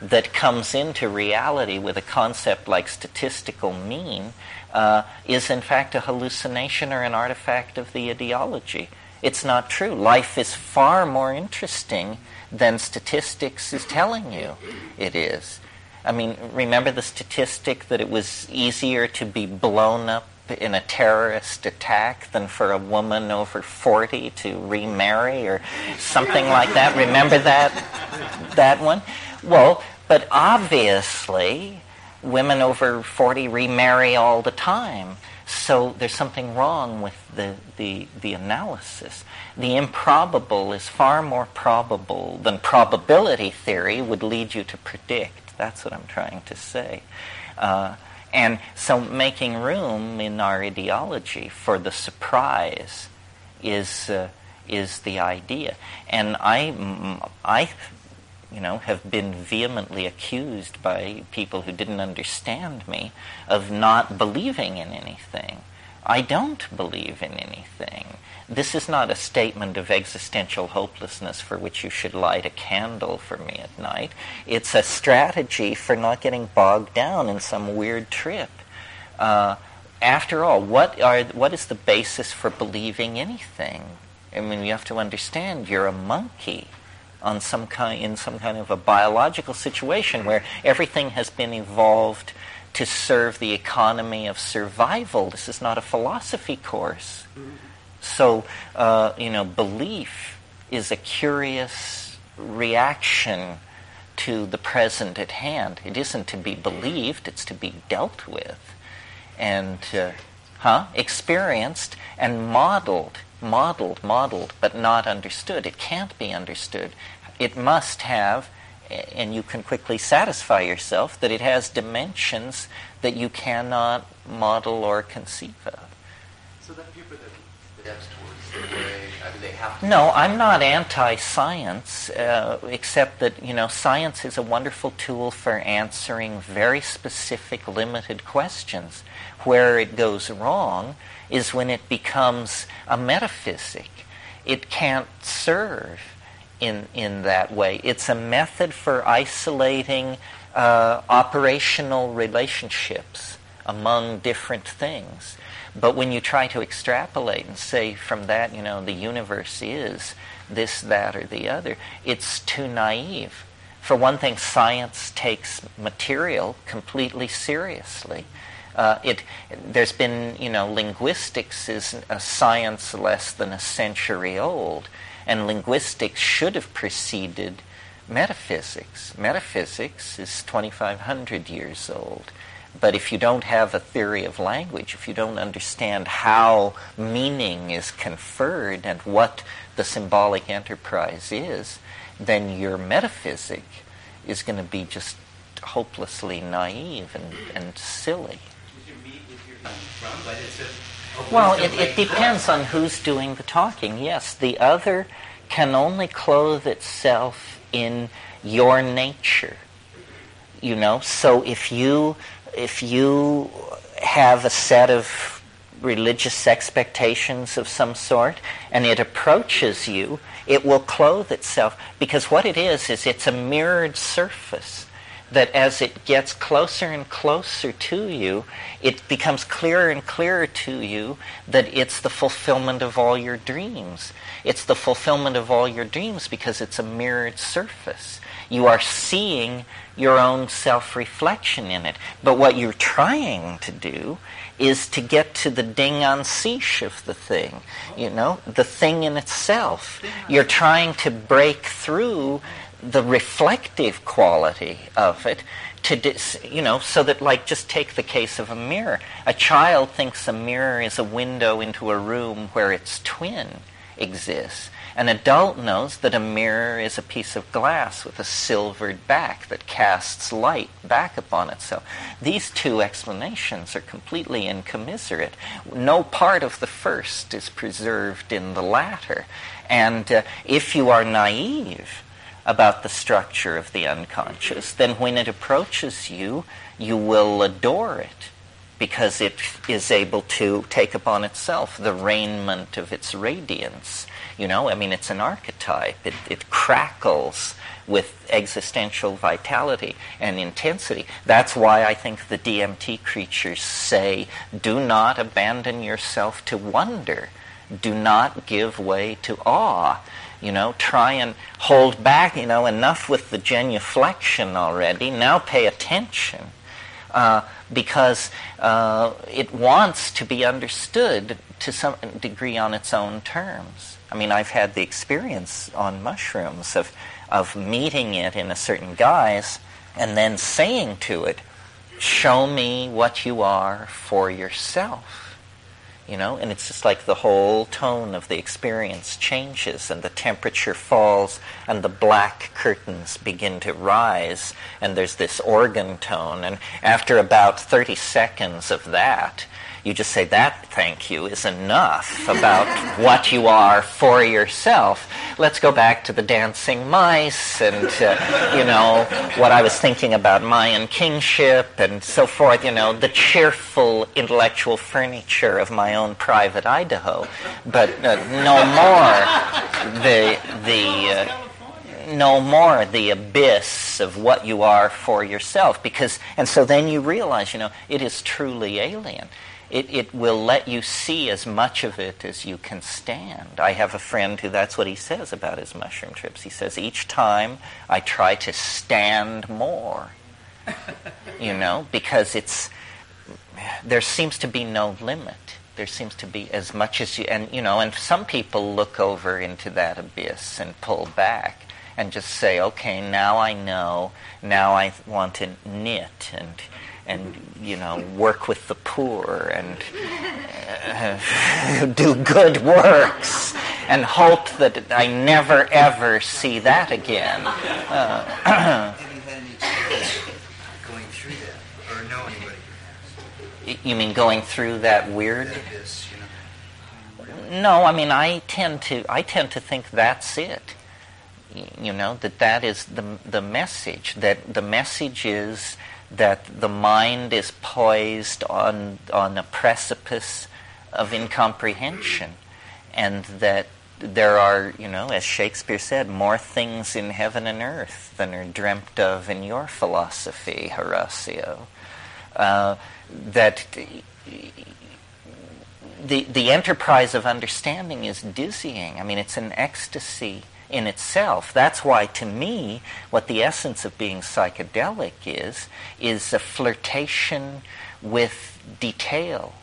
that comes into reality with a concept like statistical mean uh, is in fact a hallucination or an artifact of the ideology. It's not true. Life is far more interesting than statistics is telling you it is. I mean, remember the statistic that it was easier to be blown up in a terrorist attack than for a woman over 40 to remarry or something like that. Remember that that one? Well, but obviously women over 40 remarry all the time. So there's something wrong with the, the, the analysis. The improbable is far more probable than probability theory would lead you to predict. That's what I'm trying to say. Uh, and so making room in our ideology for the surprise is, uh, is the idea. And I, I you know, have been vehemently accused by people who didn't understand me of not believing in anything. I don't believe in anything. This is not a statement of existential hopelessness for which you should light a candle for me at night. It's a strategy for not getting bogged down in some weird trip. Uh, after all, what are what is the basis for believing anything? I mean, you have to understand you're a monkey on some kind in some kind of a biological situation where everything has been evolved to serve the economy of survival. This is not a philosophy course. So, uh, you know, belief is a curious reaction to the present at hand. It isn't to be believed, it's to be dealt with and, uh, huh, experienced and modeled, modeled, modeled, but not understood. It can't be understood. It must have and you can quickly satisfy yourself that it has dimensions that you cannot model or conceive of. So then people that steps towards the way, I mean, they have to. No, I'm not anti-science, uh, except that you know science is a wonderful tool for answering very specific, limited questions. Where it goes wrong is when it becomes a metaphysic. It can't serve in, in that way. It's a method for isolating uh, operational relationships among different things. But when you try to extrapolate and say from that, you know, the universe is this, that, or the other, it's too naive. For one thing, science takes material completely seriously. Uh, it, there's been, you know, linguistics is a science less than a century old, and linguistics should have preceded metaphysics. Metaphysics is 2,500 years old. But if you don't have a theory of language, if you don't understand how meaning is conferred and what the symbolic enterprise is, then your metaphysic is going to be just hopelessly naive and, and silly. Well, it, it depends on who's doing the talking. Yes, the other can only clothe itself in your nature. You know, so if you if you have a set of religious expectations of some sort and it approaches you, it will clothe itself because what it is is it's a mirrored surface that as it gets closer and closer to you, it becomes clearer and clearer to you that it's the fulfillment of all your dreams. It's the fulfillment of all your dreams because it's a mirrored surface. You are seeing your own self reflection in it. But what you're trying to do is to get to the ding an sich of the thing, you know, the thing in itself. You're trying to break through the reflective quality of it to dis, you know so that like just take the case of a mirror a child thinks a mirror is a window into a room where its twin exists an adult knows that a mirror is a piece of glass with a silvered back that casts light back upon itself. These two explanations are completely incommiserate. No part of the first is preserved in the latter. And uh, if you are naive about the structure of the unconscious, then when it approaches you, you will adore it because it is able to take upon itself the raiment of its radiance you know, I mean, it's an archetype. It, it crackles with existential vitality and intensity. That's why I think the DMT creatures say, do not abandon yourself to wonder. Do not give way to awe. You know, try and hold back, you know, enough with the genuflection already. Now pay attention. Uh, because uh, it wants to be understood to some degree on its own terms. I mean, I've had the experience on mushrooms of, of meeting it in a certain guise and then saying to it, show me what you are for yourself. You know, and it's just like the whole tone of the experience changes and the temperature falls and the black curtains begin to rise and there's this organ tone. And after about 30 seconds of that, you just say, that thank you is enough about what you are for yourself. Let's go back to the dancing mice and, uh, you know, what I was thinking about Mayan kingship and so forth, you know, the cheerful intellectual furniture of my own private Idaho. But uh, no more the, the, uh, no more the abyss of what you are for yourself because and so then you realize you know it is truly alien it, it will let you see as much of it as you can stand. I have a friend who that's what he says about his mushroom trips. He says, each time I try to stand more, you know, because it's, there seems to be no limit. There seems to be as much as you, and you know, and some people look over into that abyss and pull back and just say, okay, now I know, now I want to knit and and you know work with the poor and uh, do good works and hope that I never ever see that again. Uh, going through that, or know anybody who has? you mean going through that weird? No, I mean I tend to I tend to think that's it. You know that that is the the message. That the message is that the mind is poised on, on a precipice of incomprehension, and that there are, you know, as Shakespeare said, more things in heaven and earth than are dreamt of in your philosophy, Horatio. Uh, that the, the enterprise of understanding is dizzying. I mean, it's an ecstasy in itself. That's why, to me, what the essence of being psychedelic is, is a flirtation with detail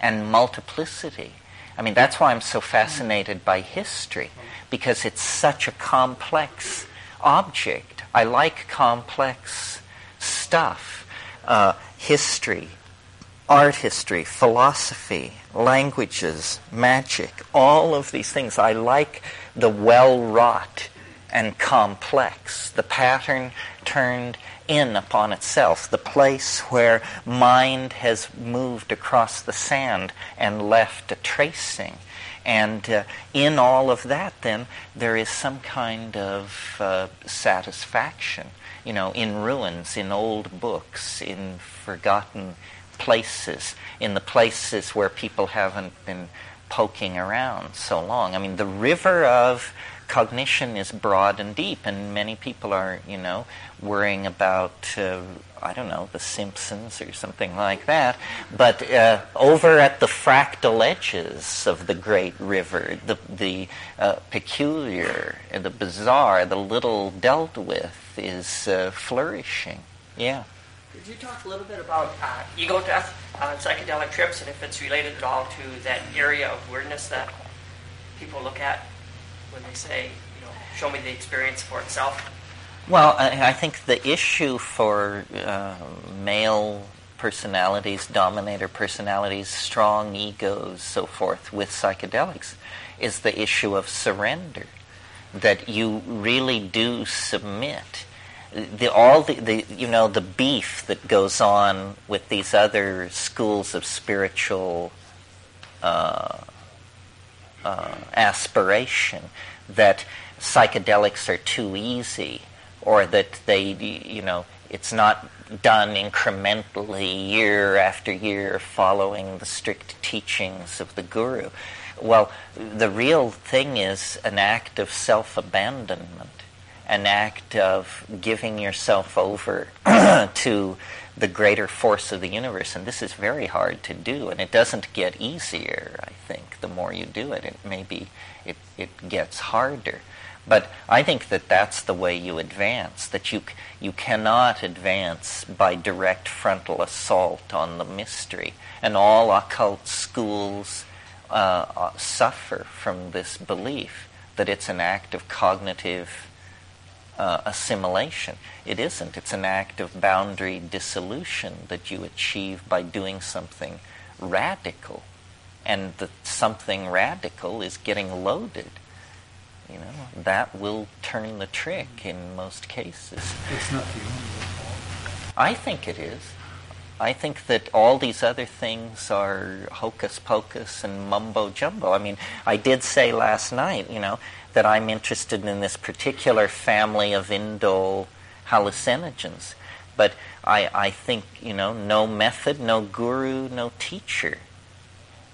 and multiplicity. I mean, that's why I'm so fascinated by history, because it's such a complex object. I like complex stuff. Uh, history, art history, philosophy, languages, magic, all of these things. I like the well wrought and complex, the pattern turned in upon itself, the place where mind has moved across the sand and left a tracing. And uh, in all of that, then, there is some kind of uh, satisfaction. You know, in ruins, in old books, in forgotten places, in the places where people haven't been poking around so long. I mean, the river of cognition is broad and deep, and many people are, you know, worrying about, uh, I don't know, The Simpsons or something like that. But uh, over at the fractal edges of the great river, the, the uh, peculiar, the bizarre, the little dealt with is uh, flourishing. Yeah. Could you talk a little bit about uh, ego death on psychedelic trips and if it's related at all to that area of weirdness that people look at when they say, you know, show me the experience for itself? Well, I, I think the issue for uh, male personalities, dominator personalities, strong egos, so forth, with psychedelics is the issue of surrender. That you really do submit the all the, the you know the beef that goes on with these other schools of spiritual uh, uh, aspiration that psychedelics are too easy or that they you know it's not done incrementally year after year following the strict teachings of the guru. Well the real thing is an act of self-abandonment an act of giving yourself over to the greater force of the universe. And this is very hard to do, and it doesn't get easier, I think. The more you do it, it maybe it, it gets harder. But I think that that's the way you advance, that you, you cannot advance by direct frontal assault on the mystery. And all occult schools uh, uh suffer from this belief that it's an act of cognitive uh, assimilation. It isn't. It's an act of boundary dissolution that you achieve by doing something radical. And the something radical is getting loaded. You know, that will turn the trick in most cases. It's not the only one. I think it is. I think that all these other things are hocus pocus and mumbo jumbo. I mean, I did say last night, you know, that I'm interested in this particular family of indole hallucinogens. But I, I think, you know, no method, no guru, no teacher.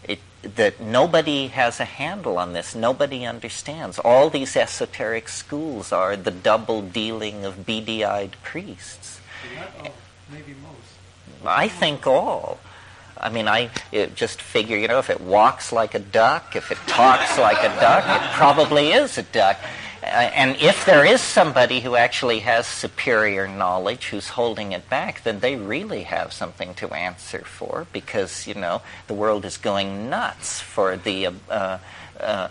It, that nobody has a handle on this. Nobody understands. All these esoteric schools are the double dealing of beady eyed priests. All, maybe most. I think all. I mean, I just figure, you know, if it walks like a duck, if it talks like a duck, it probably is a duck. Uh, and if there is somebody who actually has superior knowledge who's holding it back, then they really have something to answer for because, you know, the world is going nuts for the uh, uh,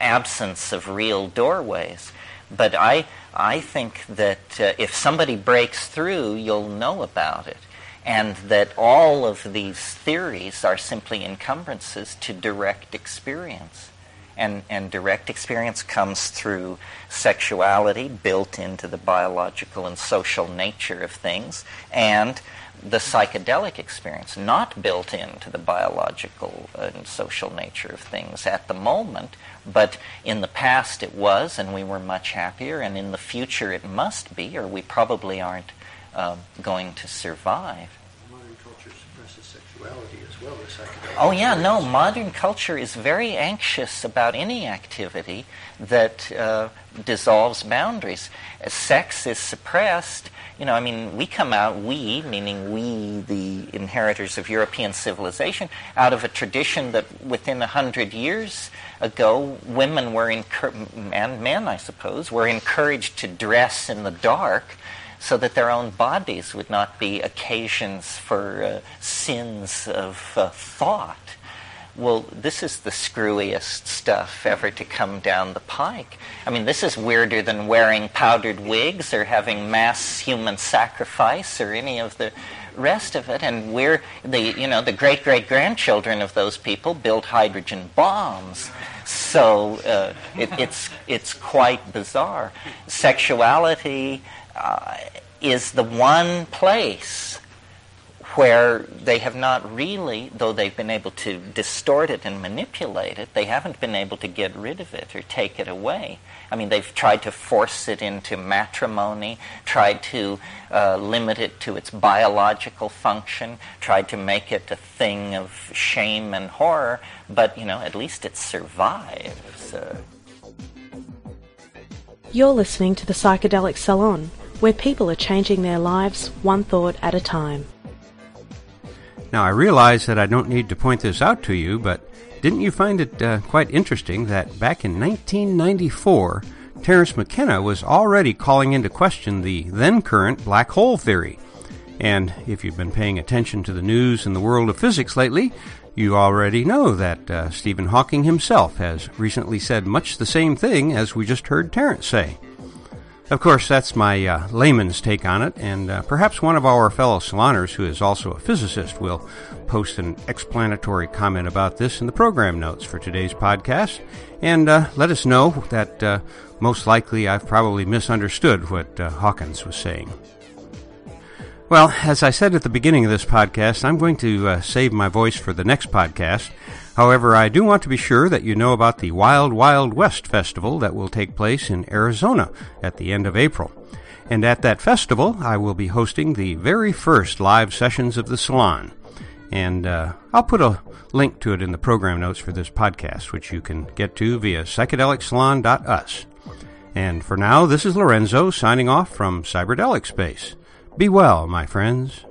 absence of real doorways. But I, I think that uh, if somebody breaks through, you'll know about it and that all of these theories are simply encumbrances to direct experience. And, and direct experience comes through sexuality built into the biological and social nature of things, and the psychedelic experience, not built into the biological and social nature of things at the moment, but in the past it was, and we were much happier, and in the future it must be, or we probably aren't um, going to survive. Modern culture suppresses sexuality as well with psychedelics. Oh yeah, no. Modern culture is very anxious about any activity that uh, dissolves boundaries. Sex is suppressed. You know, I mean, we come out, we, meaning we, the inheritors of European civilization, out of a tradition that within a hundred years ago, women were, and men, I suppose, were encouraged to dress in the dark so that their own bodies would not be occasions for uh, sins of uh, thought. Well, this is the screwiest stuff ever to come down the pike. I mean, this is weirder than wearing powdered wigs or having mass human sacrifice or any of the rest of it. And we're the, you know, the great great grandchildren of those people built hydrogen bombs. So uh, it, it's it's quite bizarre. Sexuality uh, is the one place where they have not really, though they've been able to distort it and manipulate it, they haven't been able to get rid of it or take it away. I mean, they've tried to force it into matrimony, tried to uh, limit it to its biological function, tried to make it a thing of shame and horror, but, you know, at least it survives. Uh, You're listening to the Psychedelic Salon, where people are changing their lives one thought at a time. Now, I realize that I don't need to point this out to you, but didn't you find it uh, quite interesting that back in 1994, Terence McKenna was already calling into question the then current black hole theory? And if you've been paying attention to the news in the world of physics lately, you already know that uh, Stephen Hawking himself has recently said much the same thing as we just heard Terence say. Of course, that's my uh, layman's take on it, and uh, perhaps one of our fellow saloners, who is also a physicist, will post an explanatory comment about this in the program notes for today's podcast, and uh, let us know that uh, most likely I've probably misunderstood what uh, Hawkins was saying. Well, as I said at the beginning of this podcast, I'm going to uh, save my voice for the next podcast. However, I do want to be sure that you know about the Wild Wild West Festival that will take place in Arizona at the end of April. And at that festival, I will be hosting the very first live sessions of the salon. And uh, I'll put a link to it in the program notes for this podcast, which you can get to via psychedelicsalon.us. And for now, this is Lorenzo signing off from Cyberdelic Space. Be well, my friends.